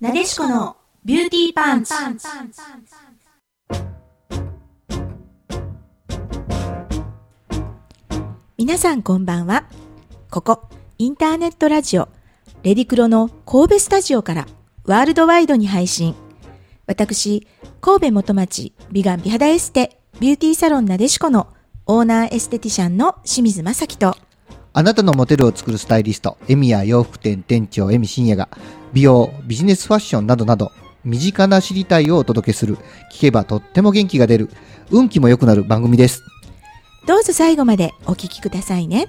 なでしこのビューティーパンチ。皆さんこんばんは。ここ、インターネットラジオ、レディクロの神戸スタジオからワールドワイドに配信。私、神戸元町美顔美肌エステビューティーサロンなでしこのオーナーエステティシャンの清水正樹と、あなたのモテるを作るスタイリスト、エミヤ洋服店店長江見真也が、美容、ビジネスファッションなどなど、身近な知りたいをお届けする、聞けばとっても元気が出る、運気も良くなる番組です。どうぞ最後までお聞きくださいね。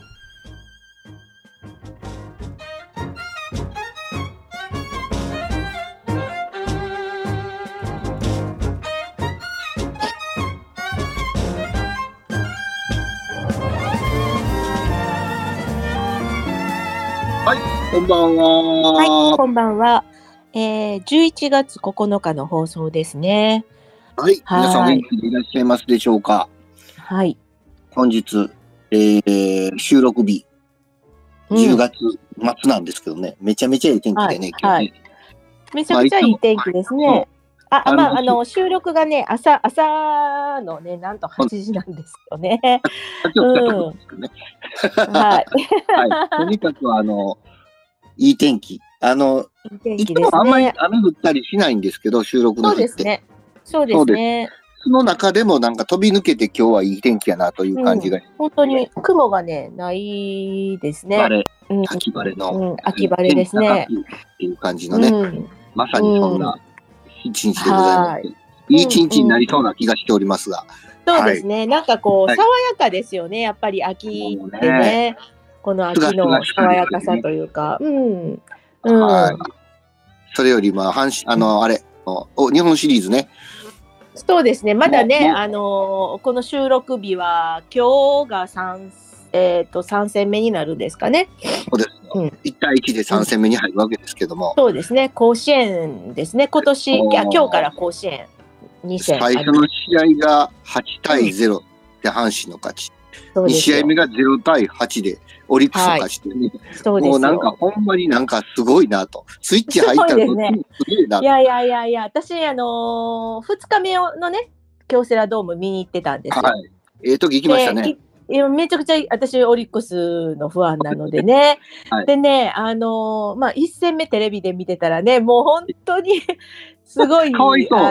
こんばんは。はい、こんばんは。えー、11月9日の放送ですね。はい。はい皆さんお元気でいらっしゃいますでしょうか？はい。本日、えー、収録日、うん10月末なんですけどね、めちゃめちゃいい天気でね、はい今日ね。めちゃくちゃいい天気ですね。あ、あまあ、あの収録がね、朝、朝のね、なんと8時なんですよね。今日来たところですけどね。はい。はい。とにかく、あの、いい天気。あの、いい天いつもあんまりね。雨降ったりしないんですけど、収録のそう日って。ですね。そうですね。その中でもなんか飛び抜けて今日はいい天気やなという感じが、本当に雲がね、ないですね。秋晴れの、うん、秋晴れですね。っていう感じのね、うん、まさにそんな一日でございます。はいいい一日になりそうな気がしておりますが。そうですね。なんかこう、はい爽やかですよね。やっぱり秋ってそうねね。この秋の爽やかさというか。うん。うん。はい。それより、まあ、阪神、あの、あれ、お日本シリーズね。そうですね。まだね、あのーこの収録日は、今日が三えっ、と、3戦目になるんですかね。そうですよ。うん1対1で3戦目に入るわけですけども、そうですね。甲子園ですね。今年、いや、今日から甲子園2戦最初の試合が8対0で阪神の勝ち。2そうですよ試合目が0対8でオリックスの勝ちでね、そうですよもうなんかほんまになんかすごいなと。スイッチ入ったらすごいですねいやいやいやいや、私、あのー、2日目のね、京セラドーム見に行ってたんですよ。はい。ええ時行きましたね。めちゃくちゃ私オリックスのファンなのでね。はい。でね、あのーまあ、1戦目テレビで見てたらね、もう本当に すごい、あ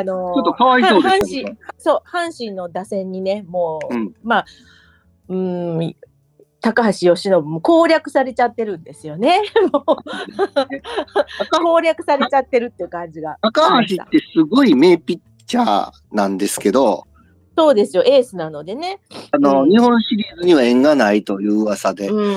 のーちょっとかわいそうで阪神、そう、阪神の打線にね、もう、うん。まあ、うーん、高橋由伸も攻略されちゃってるんですよね。もう。攻略されちゃってるっていう感じが。高橋ってすごい名ピッチャーなんですけど、そうですよ、エースなのでね。あの、うん。日本シリーズには縁がないという噂で、うんうん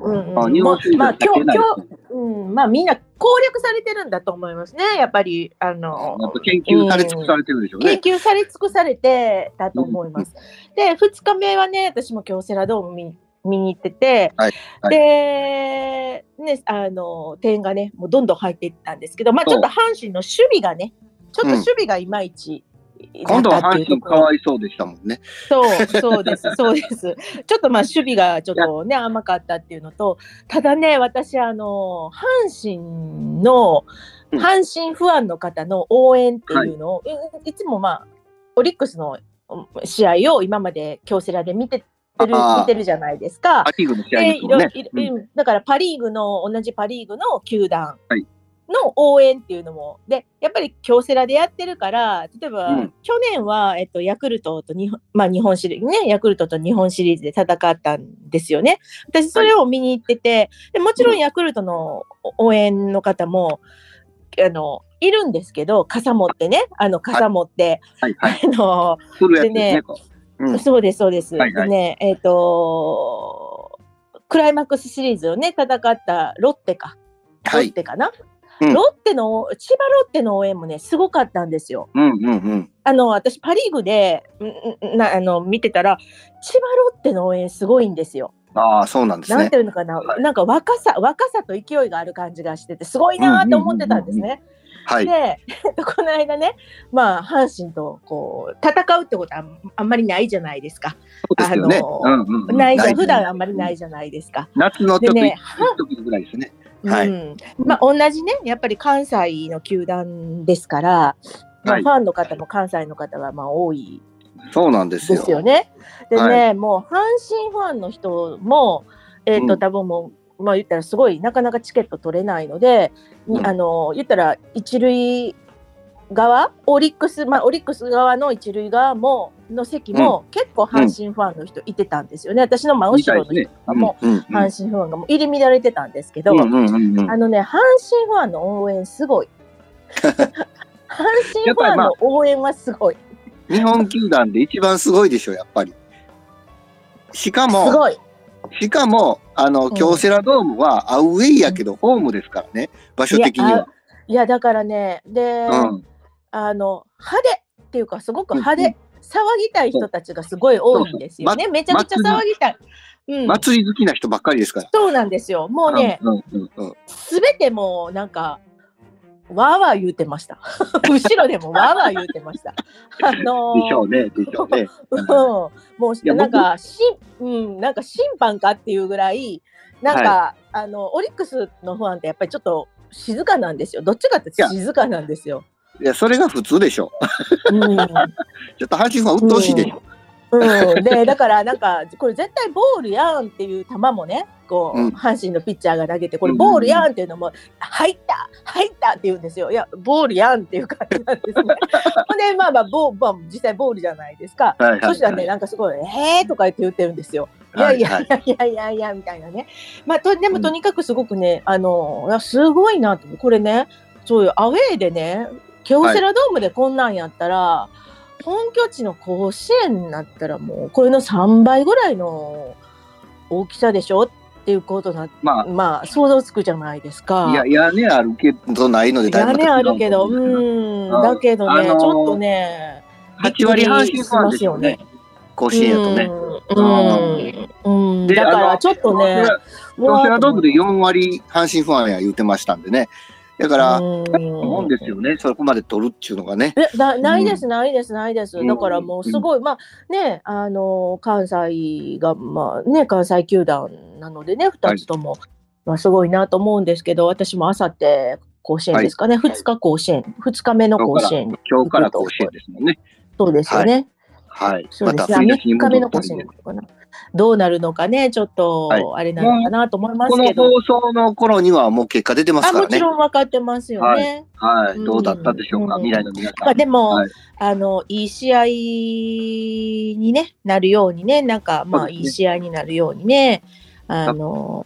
うんあ日本シリーズまあ、今日、今日、うん、まあ、みんな攻略されてるんだと思いますね。やっぱり、あの、やっぱ研究され尽くされてるでしょうね。研究され尽くされてたと思います。で、2日目はね、私も京セラドーム見見に行ってて、はいはい。で、ね、あの、点がね、もうどんどん入っていったんですけど、まあ、ちょっと阪神の守備がね、ちょっと守備がいまいち、今度は阪神かわいそうでしたもんね。そう、そうです、そうです。ちょっとまあ守備がちょっとね、甘かったっていうのと、ただね、私、あの、阪神の、うん阪神ファンの方の応援っていうのを、いいつもまあ、オリックスのうん試合を今まで京セラで見てるあー見てるじゃないですか。パ・リーグの試合ね。だからパ・リーグの同じパ・リーグの球団はいの応援っていうのも、でやっぱり京セラでやってるから例えば、うん去年は、えっと、ヤクルトと日本,、まあ、日本シリーズねヤクルトと日本シリーズで戦ったんですよね。私それを見に行ってて、でもちろんヤクルトの応援の方も、あのいるんですけど傘持ってねあの傘持って、はいはい。あの来るやつでねううんそうです、そうです。はいはいでね、えっ、とクライマックスシリーズをね、戦ったロッテか。ロはい。ッテかな、うんロッテの、千葉ロッテの応援もね、すごかったんですよ。うんうんうん。あの、私、パ・リーグで、なあの見てたら、千葉ロッテの応援すごいんですよ。ああ、そうなんですねなんて。いうのかな、はいなんか若さ、若さと勢いがある感じがしてて、すごいなと思ってたんですね。はい。で、この間ね、まあ、阪神とこう戦うってことはあんまりないじゃないですか。すあの。うんうんうんないじゃん、です普段あんまりないじゃないですか。夏のちょっとでね一時ぐらいですね。はい。うん。まあ、同じね、やっぱり関西の球団ですから、まあ、はい。ファンの方も関西の方がまあ多いそうなんですよ。ですよね。でね、はもう阪神ファンの人も、えっ、と、うん。多分もう、まあ言ったらすごい、なかなかチケット取れないので、にうん。あの、言ったら一塁側、オリックス、まあオリックス側の一塁側も、の席も、結構阪神ファンの人いてたんですよね。私の真後ろの人とかも、うんうん阪神ファンがもう入り乱れてたんですけど、うんうんうんうんあのね、阪神ファンの応援すごい。阪神ファンの応援はすごい。日本球団で一番すごいでしょ、やっぱり。しかすも、ごい。しかも、あの、ん京セラドームはアウェイやけど、ホームですからね、場所的には。いや、だからね、で、うん。あの、派手っていうか、すごく派うん手、騒ぎたい人たちがすごい多いんですよね。めちゃくちゃ騒ぎたい。うん、祭り好きな人ばっかりですから。そうなんですよ。もうね、うんうんうんすべてもうなんか、わーわー言うてました。後ろでもわーわー言うてました。あのーでしょうね、でしょうね。うん、もやうなんかし、うん、なんか審判かっていうぐらい、なんか、あのオリックスのファンってやっぱりちょっと静かなんですよ。どっちかって静かなんですよ。いや、それが普通でしょ。うん、ちょっと阪神ファン鬱陶しいでしょ。うん、でだからなんかこれ絶対ボールやんっていう球もねこう、うん阪神のピッチャーが投げてこれボールやんっていうのも入った入ったって言うんですよいやボールやんっていう感じなんですね。ほんでまあまあボー、まあ、実際ボールじゃないですか。はいはいそしたらねなんかすごい「えー」とか言って言ってるんですよ。いやいやはいやいやいやいやみたいなね。まあとでもとにかくすごくね、あのすごいなとこれねそういうアウェーでね京セラドームでこんなんやったら、本拠地の甲子園になったらもうこれの3倍ぐらいの大きさでしょっていうことなままあ想像つくじゃないですか。あ、いや、屋根あるけどないのでだいぶ屋根あるけど、違ううんん、だけどね、あのーちょっとね、8割阪神ファンですよね。甲子園やとね。うん、うん、だからちょっとね、京セラドームで4割阪神ファンや言ってましたんでね。だから、うん。思うんですよね。そこまで取るっていうのがね。えなないです、ないです、ないです。うん。だからもうすごい、まあね、あの、関西が、まあね、関西球団なのでね、2つとも、まあすごいなと思うんですけど、私もあさって甲子園ですかね、2日甲子園、2日目の甲子園、今日から甲子園ですもんね。そうですよね。はい。そうですね。また振り出しに3日目の甲子戻ったんで園なのかな。どうなるのかね、ちょっとはい、あれなのかなと思いますこのけど。放送の頃にはもう結果出てますあ、からね。もちろん分かってますよね。はい。うんどうだったでしょうか、うん未来の皆さん。まあでも、はいあの、いい試合にね、なるようにね、なんか、まあ、いい試合になるようにね、あの、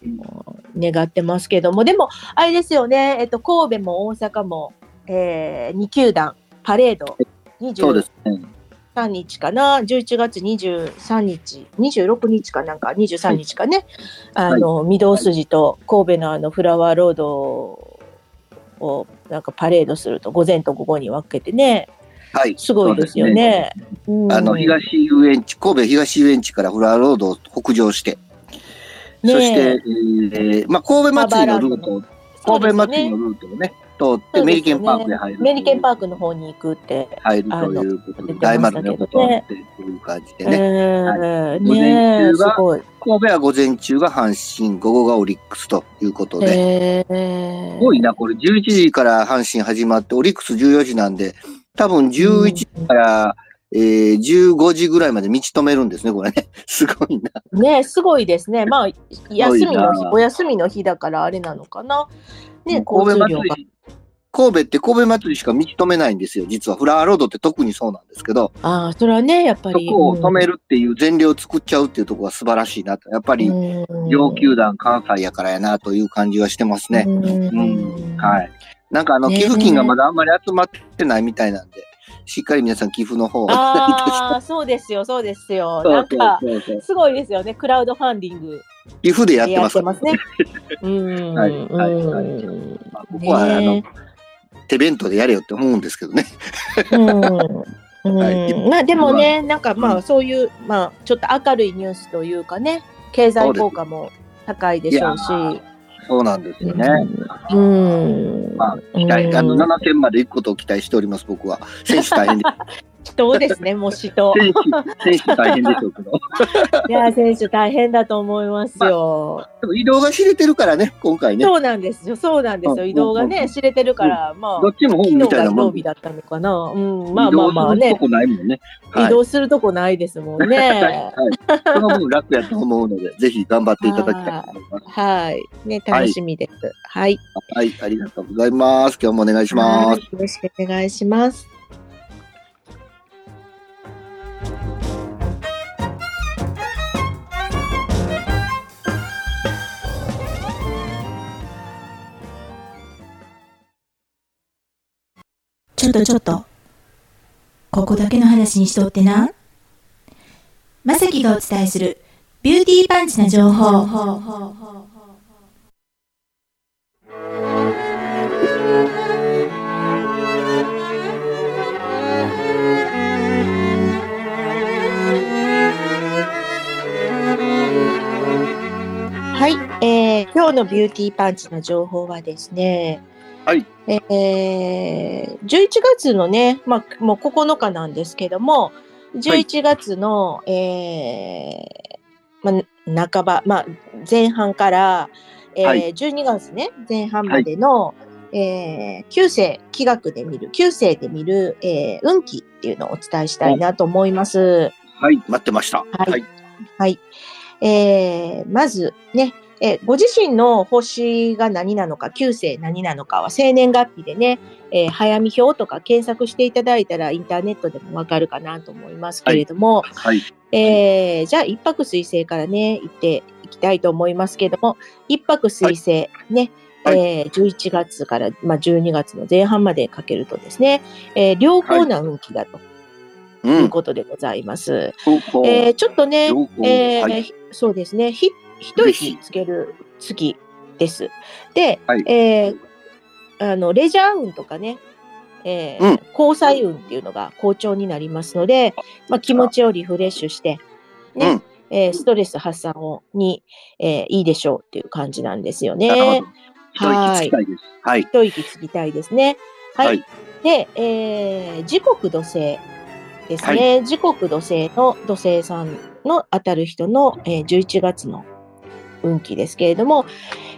願ってますけども、でも、あれですよね、えっと、神戸も大阪も、えー、2球団、パレード、そうです23ね。日かな、11月23日、26日かなんか、23日かね、あの、御堂筋と神戸のあの、フラワーロードを、なんかパレードすると、午前と午後に分けてね、はい。すごいですよね。うんあの、東遊園地、神戸東遊園地からフラワーロードを北上して、ねそして、えーまあ、神戸祭りのルート神戸祭りのね。ルートをね、通って、メリケンパークへ入る。メリケンパークの方に行くって。入るということで、大丸のことってという感じでね。えはいー午前中が。神戸は午前中が阪神、午後がオリックスということで、えーすごいな、これ11時から阪神始まって、オリックス14時なんで、多分11時から、えー15時ぐらいまで道止めるんですね、これね。すごいな。ねすごいですね。まあ、休みの日、なお休みの日だからあれなのかな。ね、神戸交通量が。祭り、神戸って神戸祭りしか道止めないんですよ、実は。フラワーロードって特にそうなんですけど、ああ、それはね、やっぱそり。こを止めるっていう前例を作っちゃうっていうところが素晴らしいなと。やっぱり、両球団関西やからやなという感じはしてますね。うん。はい。なんかあの、ね寄付金がまだあんまり集まってないみたいなんで、しっかり皆さん寄付の方を。ああ、そうですよ、そうですよ。なんか、すごいですよね。クラウドファンディング寄付でやってますますね。うん。はいはいはいうんまあここは、あのね、手弁当でやれよって思うんですけどね。うん まあでもね、なんかまあそういう、まあちょっと明るいニュースというかね、経済効果も高いでしょうし、そうなんですよね。うん。まあ、期待、あの、うん7点まで行くことを期待しております、僕は。選手大変で 死闘ですね、もう死闘。選手、大変でしょうけど。いや、選手大変だと思いますよ。でも移動が知れてるからね、今回ね。そうなんですよ、そうなんですよ。うん移動がね、知れてるから、まあど、っちもホー昨日がムみたいなもん曜日だったのかな。うん、まあまあまあね移動すると。こないもんね。はい移動するとこないですもんね。はい。その分楽やと思うので、ぜひ頑張っていただきたいと思います。はい。ね、楽しみです。はい。はい、ありがとうございます。今日もお願いします。はいよろしくお願いします。ょっとちょっと。ここだけの話にしとってな。まさきがお伝えするビューティーパンチな情報。はい、えー、今日のビューティーパンチの情報はですね、はい。えー、11月のね、まあ、もう9日なんですけども、11月の、えー、まあ、半ば、まあ、前半から、えーはい12月ね、前半までの、えー、旧世、気学で見る、旧世で見る、えー、運気っていうのをお伝えしたいなと思います。はい、待ってました。はいはい。はい。えー、まずね、えーご自身の星が何なのか、旧星何なのかは生年月日でね、えー早見表とか検索していただいたらインターネットでもわかるかなと思いますけれども、はい。えーじゃあ一泊水星からね、行っていきたいと思いますけれども、一泊水星ね、はいえー11月から、まあ、12月の前半までかけるとですね、えー良好な運気だとう。いうんことでございます。ちょっとね、えそうですね。ひ、一息つける月です。で、はいえーあの、レジャー運とかね、えーうん交際運っていうのが好調になりますので、まあ、気持ちをリフレッシュして、ね、うんえーストレス発散をに、えーいいでしょうっていう感じなんですよねほ。ど。一息つきたいです。はい。一息つきたいですね。はい。はいで、えー時刻土星ですね。時刻土星の土星さんの当たる人の、えー11月の運気ですけれども、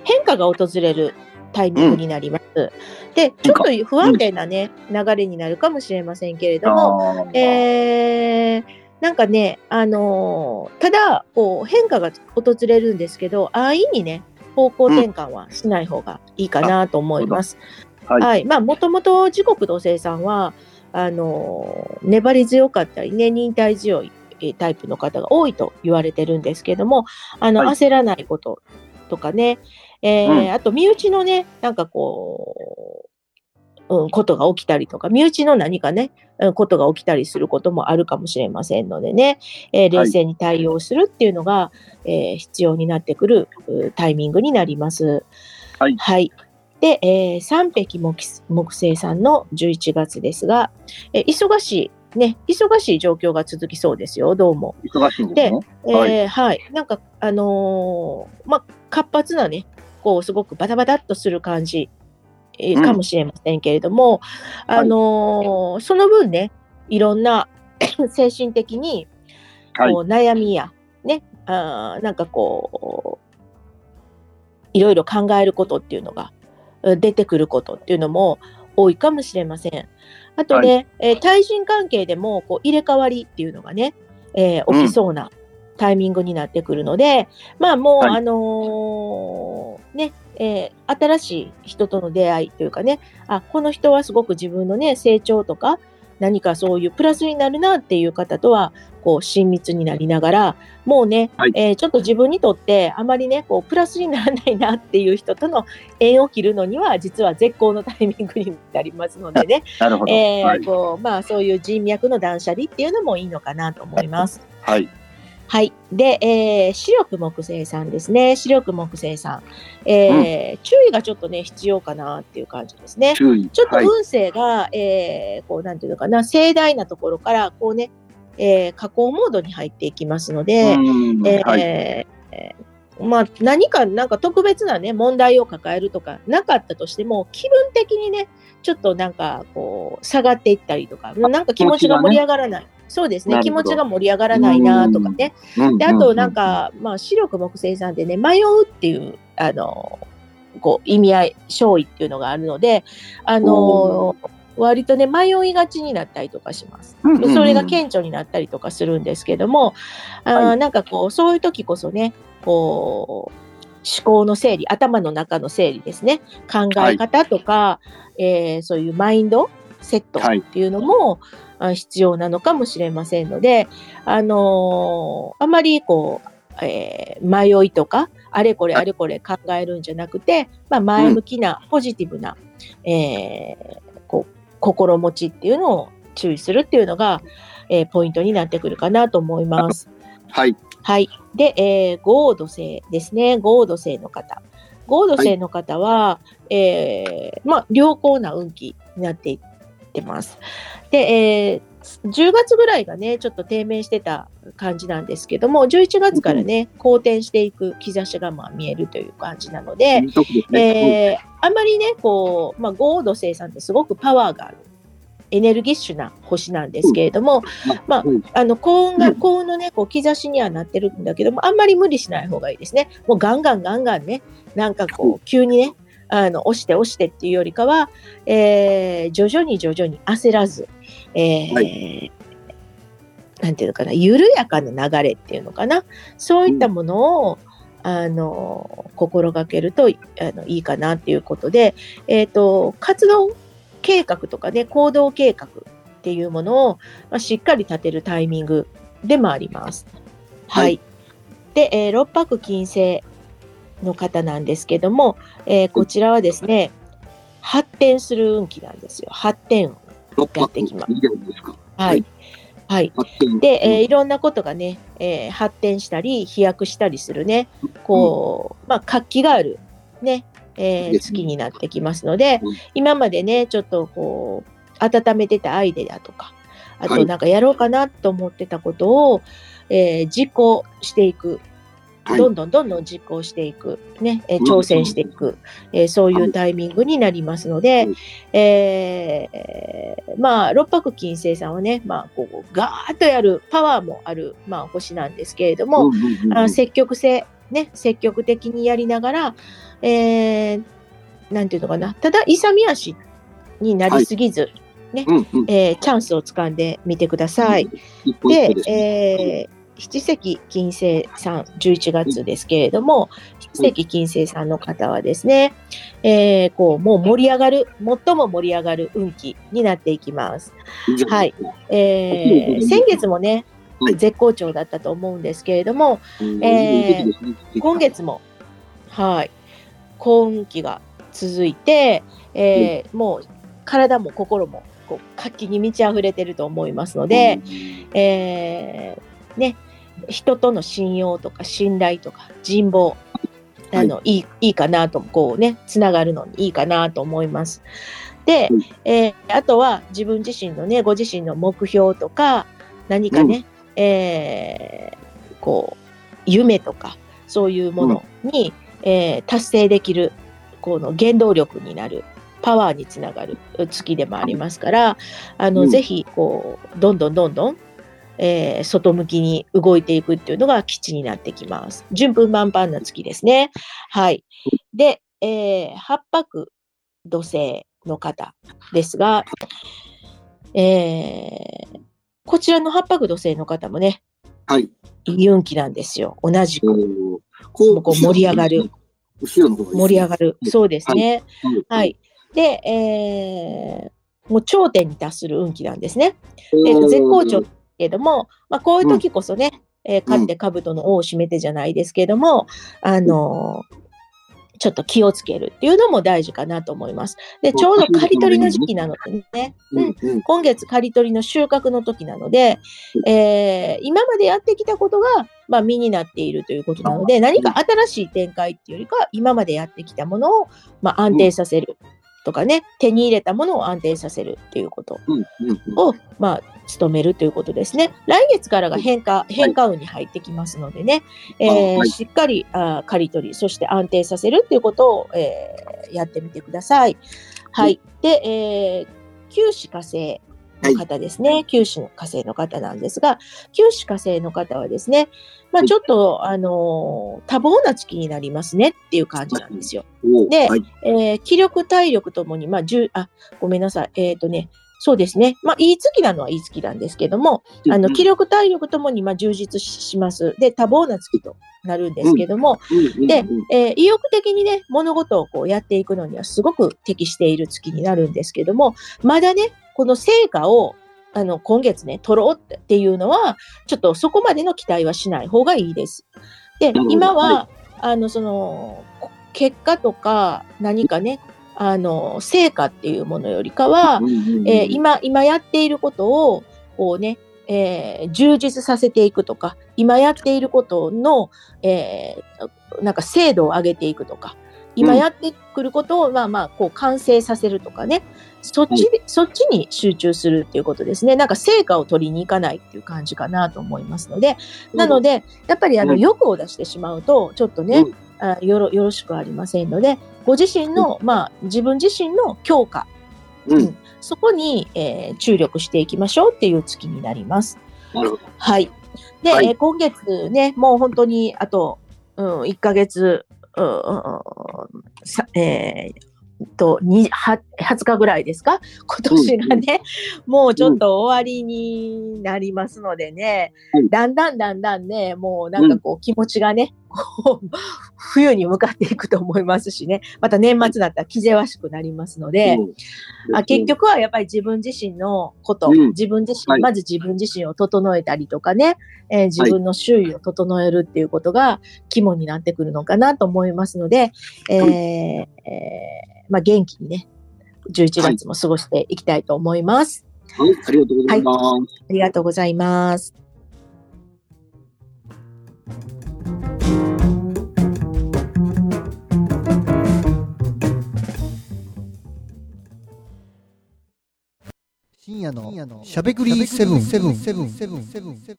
変化が訪れるタイミングになります。で、ちょっと不安定なね、流れになるかもしれませんけれども、えーなんかね、あのーただ、こう、変化が訪れるんですけど、安易にね、方向転換はしない方がいいかなと思います。はいはい。まあ、もともと時刻同性さんは、あのー粘り強かったりね、忍耐強いえータイプの方が多いと言われてるんですけども、あの、はい焦らないこととかね、えーうんあと、身内のね、なんかこう、うん、ことが起きたりとか、身内の何かね、うんことが起きたりすることもあるかもしれませんのでね、えーはい冷静に対応するっていうのが、えー必要になってくるうタイミングになります。はいはい。で、えー三匹木木星さんの11月ですが、えー忙しい、ね、忙しい状況が続きそうですよ、どうも。忙しいんですね。えーはい、なんか、あのーまあ、活発なね、こう、すごくバタバタっとする感じ、えーうんかもしれませんけれども、あのーその分ね、いろんな 精神的に、はいこう、悩みや、ね、あーなんかこう、いろいろ考えることっていうのが、うん出てくることっていうのも多いかもしれません。あとね、えー対人関係でもこう入れ替わりっていうのがね、えー起きそうなタイミングになってくるので、まあもう、はい。あのーね、えー新しい人との出会いというかね、あ、この人はすごく自分のね、成長とか、何かそういうプラスになるなっていう方とは、こう、親密になりながら、もうね、はいえーちょっと自分にとって、あまりね、こう、プラスにならないなっていう人との縁を切るのには、実は絶好のタイミングになりますのでね、なるほど。えーはい。こうまあ、そういう人脈の断捨離っていうのもいいのかなと思います。はい。はい。で、えー、視力木星さんですね。視力木星さん。えー注意がちょっとね、必要かなっていう感じですね。ちょっと運勢が、えーこう、なんていうのかな、盛大なところから、こうね、えー加工モードに入っていきますので、うんえーはい。えーまあ、何か、なんか特別なね、問題を抱えるとかなかったとしても、気分的にね、ちょっとなんか、こう、下がっていったりとか、なんか気持ちが盛り上がらない。そうですね、気持ちが盛り上がらないなとかね。で、あと、なんか、まあ、視力木星さんでね、迷うっていう、あの、こう、意味合い、勝意っていうのがあるので、あの、割とね、迷いがちになったりとかします。それが顕著になったりとかするんですけども、あはい、なんかこう、そういう時こそね、こう、思考の整理、頭の中の整理ですね。考え方とか、はい、えー、そういうマインドセットっていうのも、はい、必要なのかもしれませんので、あのー、あまりこう、えー、迷いとか、あれこれあれこれ考えるんじゃなくて、まあ、前向きな、ポジティブな、えー、こう心持ちっていうのを注意するっていうのが、えー、ポイントになってくるかなと思います。はい。はい。で、えー、合土星ですね。合土星の方。合土星の方は、はい、えー、まあ、良好な運気になっていってます。で、えー、10月ぐらいがね、ちょっと低迷してた感じなんですけども、11月からね、好転していく兆しがまあ見えるという感じなので、えー、あんまりね、こう、まあ、合土星さんってすごくパワーがあるエネルギッシュな星なんですけれども、まあ、あの、幸運が、幸運のね、こう、兆しにはなってるんだけども、あんまり無理しない方がいいですね。もうガンガンガンガンね、なんかこう、急にね、あの、押して押してっていうよりかは、えー、徐々に徐々に焦らず、えー、はい、なんていうのかな、緩やかな流れっていうのかな、そういったものを、うん、あの、心がけるとあのいいかなっていうことで、えっ、ー、と、活動計画とかね、行動計画っていうものを、まあ、しっかり立てるタイミングでもあります。はい。はい、で、えー、六白金星の方なんですけども、えー、こちらはですね、発展する運気なんですよ。発展をやってきます。はい。はい。で、えー、いろんなことがね、えー、発展したり、飛躍したりするね、こう、まあ、活気がある、ね、えー、月になってきますので、今までね、ちょっとこう、温めてたアイデアとか、あとなんかやろうかなと思ってたことを、えー、実行していく。どんどんどんどん実行していく、ね、えー、挑戦していく、えー、そういうタイミングになりますので、えー、まあ、六白金星さんはね、まあ、こう、ガーッとやるパワーもある、まあ、星なんですけれども、あ積極性、ね、積極的にやりながら、えー、なんていうのかな、ただ勇み足になりすぎず、はい、ね、えー、チャンスをつかんでみてください。でえー、七石金星さん、11月ですけれども、七石金星さんの方はですね、えー、こう、もう盛り上がる、最も盛り上がる運気になっていきます。はい。えー、先月もね、絶好調だったと思うんですけれども、えー、今月も、はい、幸運期が続いて、えー、もう体も心もこう活気に満ち溢れてると思いますので、えー、ね、人との信用とか信頼とか人望、あの、はい、いい、いいかなと、こうね、つながるのにいいかなと思います。で、えー、あとは自分自身のね、ご自身の目標とか、何かね、えー、こう、夢とか、そういうものに、うん、えー、達成できる、この原動力になる、パワーにつながる月でもありますから、あの、うん、ぜひ、こう、どんどんどんどん、えー、外向きに動いていくっていうのが基地になってきます。順風満帆な月ですね。はい。で、えー、八白土星の方ですが、えー、こちらの八白土星の方もね、はい。運気なんですよ。同じく。こう盛り上がる。盛り上がる。そうですね。はい。はい、で、えー、もう頂点に達する運気なんですね。えー、絶好調けども、まあ、こういう時こそね、うん、えー、勝って兜の尾を締めてじゃないですけども、あのーちょっと気をつけるっていうのも大事かなと思います。で、ちょうど刈り取りの時期なのでね、うん、今月刈り取りの収穫の時なので、えー、今までやってきたことが、まあ、身になっているということなので、何か新しい展開っていうよりかは、今までやってきたものを、まあ、安定させる。とかね、手に入れたものを安定させるっていうことを、まあ、努めるということですね。来月からが変化、変化運に入ってきますのでね、えーあはいしっかりあ刈り取り、そして安定させるっていうことを、えーやってみてください。はい。で、えー、九死火星の方ですね。九死の火星の方なんですが、九死火星の方はですね、まあはいちょっと、あのー多忙な月になりますねっていう感じなんですよ。おではい。えー気力、体力ともに、まあ、10あ、ごめんなさい。えっ、とね、そうですね。まあ、いい月なのはいい月なんですけども、あの、気力、体力ともに、まあ、充実しします。で、多忙な月となるんですけども、うんでえー意欲的にね、物事をこうやっていくのにはすごく適している月になるんですけども、まだね、この成果を、あの、今月ね、取ろうっていうのは、ちょっとそこまでの期待はしない方がいいです。で今は、はあの、その、こ結果とか何かね、あの、成果っていうものよりかは、えー今、今やっていることを、こうね、えー充実させていくとか、今やっていることの、えーなんか精度を上げていくとか、今うん。やってくることを、まあまあ、こう完成させるとかね、そっちで、そっちに集中するっていうことですね。なんか成果を取りに行かないっていう感じかなと思いますので、なので、やっぱりあのうん。欲を出してしまうと、ちょっとね、うん。あよろよろしくありませんので、ご自身の、まあ、自分自身の強化、うん。そこに、えー注力していきましょうっていう月になります。なるほど。はい。で、はい。えー今月ね、もう本当にあと、うん、1ヶ月、えーとには20日ぐらいですか？今年がね、もうちょっと終わりになりますのでね、はい。だんだんだんだんね、もうなんかこう気持ちがね、こう冬に向かっていくと思いますしね、また年末だったら気ぜわしくなりますので、うん。あ結、局はやっぱり自分自身のこと、うん。自分自身、はい。まず自分自身を整えたりとかね、えー自分の周囲を整えるっていうことが肝になってくるのかなと思いますので、えーえーまあ、元気にね、11月も過ごしていきたいと思います。はい、ありがとうございます。ありがとうございます。深夜のしゃべくりセブンセブンセブンセブンセブンセブン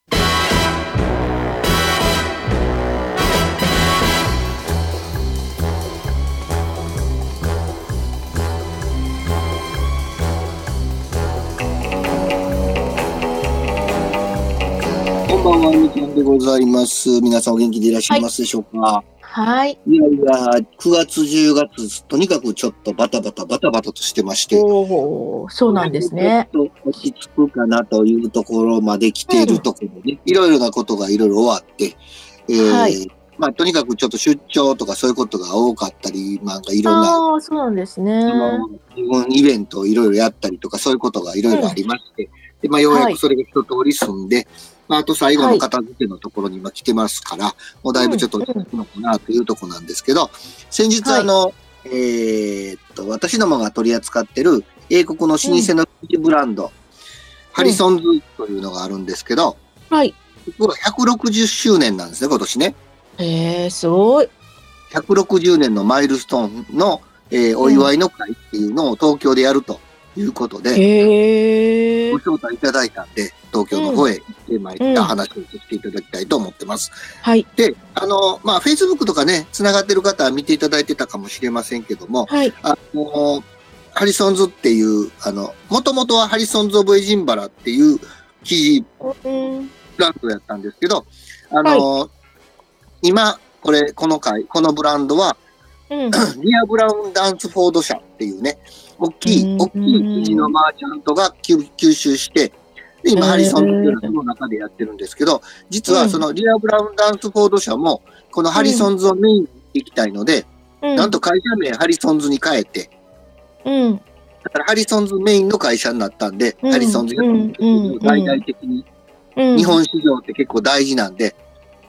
こんばんは、みきゃんでございます。皆さんお元気でいらっしゃいますでしょうか、はい。い、やいや、9月、10月、とにかくちょっとバタバタ、バタバタとしてまして。おーそうなんですね。ちょっと落ち着くかなというところまで来ているところでね、いろいろなことがいろいろ終わって、えーはいまあ、とにかくちょっと出張とかそういうことが多かったり、なんかいろんな、ああ、そうなんですね。自分イベントをいろいろやったりとか、そういうことがいろいろありまして、で、まあ、ようやくそれが一通り済んで、まあ、あと最後の片付けのところに今来てますから、もうだいぶちょっと落ち着くのかなというところなんですけど、先日はいあの、えーっと、私どもが取り扱ってる英国の老舗のブランド、ハリソンズというのがあるんですけど、はい。これ160周年なんですね、今年ね。えー、すごい。160年のマイルストーンの、えーお祝いの会っていうのを東京でやるということで、ご。招待いただいたんで、東京の方へ行ってまいっうんた話をさせていただきたいと思ってます。はい。で、あの、まあ、Facebook とかね、繋がってる方は見ていただいてたかもしれませんけども、はい。あの、ハリソンズっていう、あの、もともとはハリソンズ・オブ・エジンバラっていう生地うん。ブランドやったんですけど、あの、今、これ、この回、このブランドは、うん。リア・ブラウン・ダンスフォード社っていうね、大きい、うん大きい生地のマーチャントが吸吸収して、で、今、ハリソンズっていうの中でやってるんですけど、実はそのリア・ブラウン・ダンスフォード社も、このハリソンズをメインに行きたいので、うん。なんと会社名ハリソンズに変えて、うん。だからハリソンズメインの会社になったんで、うんハリソンズが大々的に、うん。日本市場って結構大事なんで、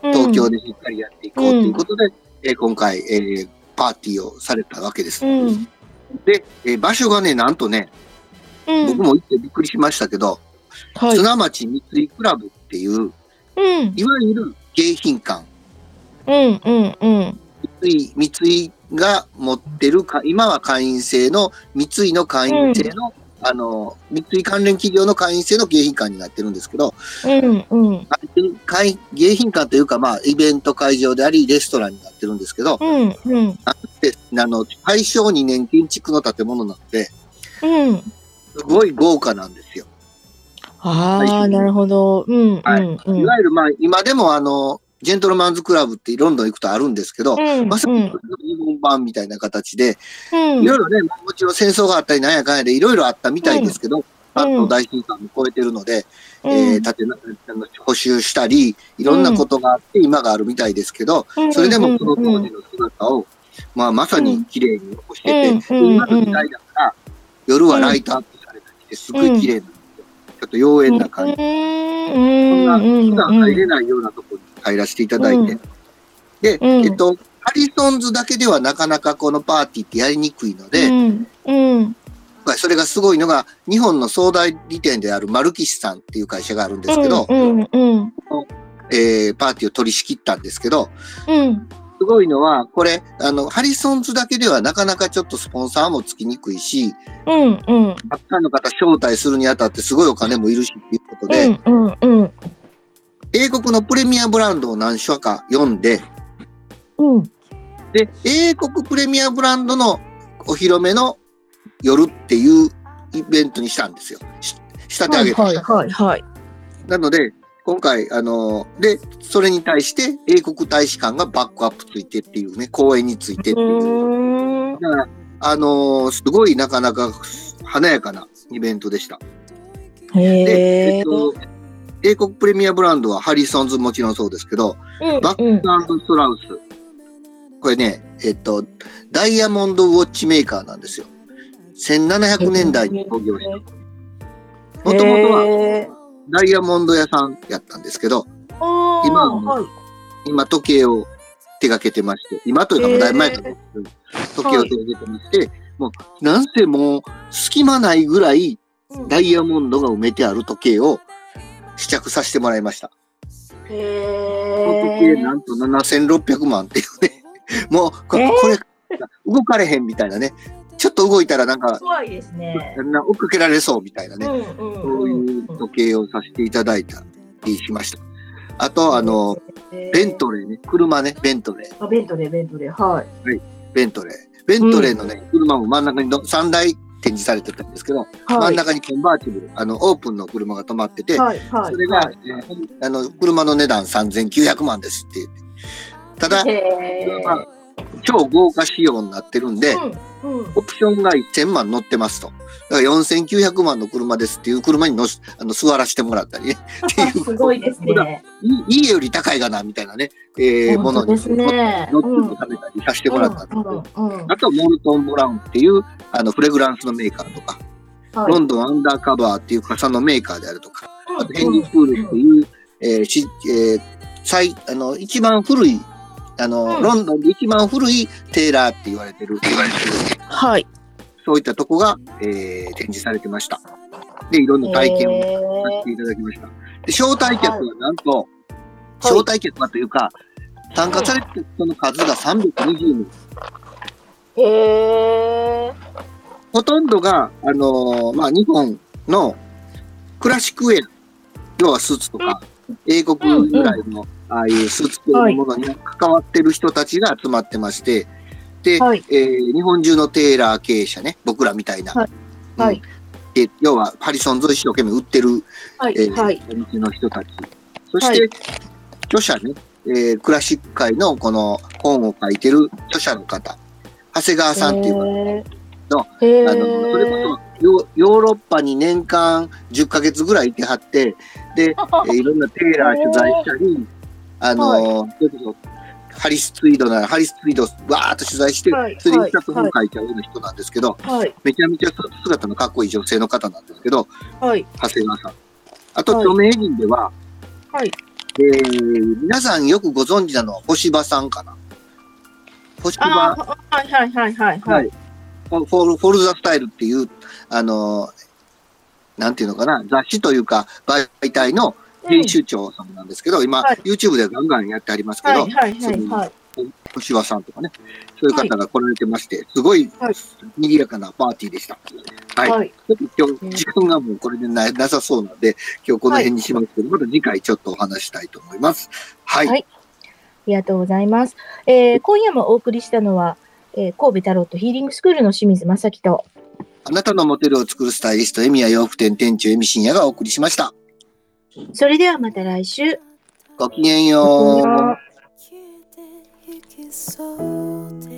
東京でしっかりやっていこうということで、えー今回、えーパーティーをされたわけです。うん。うん。で、えー場所がね、なんとね、うん。僕も行ってびっくりしましたけど、はい。砂町三井クラブっていう、うん。いわゆる迎賓館、うん。うん。うん。三井、三井が持ってるか、今は会員制の、三井の会員制の、あの、三井関連企業の会員制の迎賓館になってるんですけど、うんうん。会迎賓館というか、まあ、イベント会場であり、レストランになってるんですけど、うんうん。であの、大正2年建築の建物なので、うん。すごい豪華なんですよ。ああ、なるほど。うんはいうんうん。いわゆる、まあ、今でもあの、ジェントルマンズクラブってロンドン行くとあるんですけど、うんまさに日本版みたいな形で、うん。いろいろね、もちろん戦争があったりなんやかんやでいろいろあったみたいですけど、関東大震災も超えてるので、うん。えー、建て補修したり、いろんなことがあって今があるみたいですけど、うん。それでもその当時の姿を、まあまさに綺麗に残してて、うん。今の時代だから、夜はライトアップされたりして、すごい綺麗なんですよ。ちょっと妖艶な感じ。うん。そんな普段入れないようなところに入らせていただいて。で、うん。えっと、ハリソンズだけではなかなかこのパーティーってやりにくいので、うん。うん。それがすごいのが、日本の総代理店であるマルキシさんっていう会社があるんですけど、うんうん。えーパーティーを取り仕切ったんですけど、うん。すごいのは、これ、あの、ハリソンズだけではなかなかちょっとスポンサーもつきにくいし、うんうん。たくさんの方招待するにあたってすごいお金もいるしっていうことで、うんうんうん英国のプレミアブランドを何社か読んで、うんで、英国プレミアブランドのお披露目の夜っていうイベントにしたんですよ。し仕立て上げて、はいはいはいなので、今回、あのーで、それに対して英国大使館がバックアップついてっていうね、公演についてっていう。うんだから、あのーすごいなかなか華やかなイベントでした。で、へええっと、英国プレミアブランドはハリソンズもちろんそうですけど、バッうんクストラウス。これね、えっと、ダイヤモンドウォッチメーカーなんですよ。1700年代に創業した。もともとはダイヤモンド屋さんやったんですけど、今はい今時計を手掛けてまして、今というかもうだいぶ前から時計を手掛けてまして、もうなんせもう隙間ないぐらいダイヤモンドが埋めてある時計を試着させてもらいました。この時なんと7600万っていうね。もうこえーこれ、動かれへんみたいなね。ちょっと動いたらなんか、怖いですね。な追っかけられそうみたいなね。うんそういう時計をさせていただいたりしました。あと、あの、ベントレーね、車ね、ベントレー、あ、ベントレー、ベントレー、はい。ベントレー。ベントレーのね、車も真ん中にど3台展示されてたんですけど、真はい。ん中にコンバーティブル、あの、オープンの車が止まってて、はい、はい。それが、はいえーあの、車の値段3900万ですって。ただ、へまあ超豪華仕様になってるんで、ーうん、うん。オプションが1000万乗ってますと。だから4900万の車ですっていう車に乗しあの座らせてもらったりね。っていうすごいですね。い家より高いかなみたいなね、えーものに。乗って食べたりさせてもらったんですけど、うんうんうんあとモルトン・ブラウンっていうあのフレグランスのメーカーとか、はいロンドン・アンダーカバーっていう傘のメーカーであるとか、あとヘンリー・プールっていう、えーしえー最あの一番古いあの、うんロンドンで一番古いテーラーって言われてる、言われてるはい。そういったとこが、えー展示されてました。で、いろんな体験をさせていただきました。で、招待客はなんと、招待客はというか、参加されてる人の数が320人。へーほとんどが、あのーまあ、日本のクラシックウェア、要はスーツとか、英国ぐらいの、ああいうスーツ系のものに関わってる人たちが集まってまして、で、はい。えー日本中のテーラー経営者ね、僕らみたいな。はいうんはいで要は、ハリソンズを一生懸命売ってる、はい。えーはい。お店の人たち。そして、はい著者ね、えークラシック界のこの本を書いてる著者の方、長谷川さんっていう方のへーあの、それこそヨ、ヨーロッパに年間10ヶ月ぐらいいてはって、で、えーいろんなテーラー取材したり、あの、それこそハリスツイードならハリスツイードをわーっと取材して、はいそれで一冊本書いちゃうような人なんですけど、はい。めちゃめちゃ姿のかっこいい女性の方なんですけど、はい。長谷川さん。あと、はい著名人では、はい。えー皆さんよくご存知なのは星葉さんかな？星葉はいはいはいはい。ははいい。フォフォルフォルザスタイルっていう、あのーなんていうのかな、雑誌というか、媒体の編集長さんなんですけど、今、はい YouTube でガンガンやってありますけど、はいはいはいはい。年和さんとかね、そういう方が来られてまして、すごいはい賑やかなパーティーでした。はい。はい。ちょっと今日、時間がもうこれでななさそうなんで、今日この辺にしますけど、また次回ちょっとお話したいと思います。はい。はいありがとうございます。えー今夜もお送りしたのは、えー神戸タロットヒーリングスクールの清水正樹と、あなたのモデルを作るスタイリスト、エミヤ洋服店店長、エミ深夜がお送りしました。それではまた来週。ごきげんごきげんよう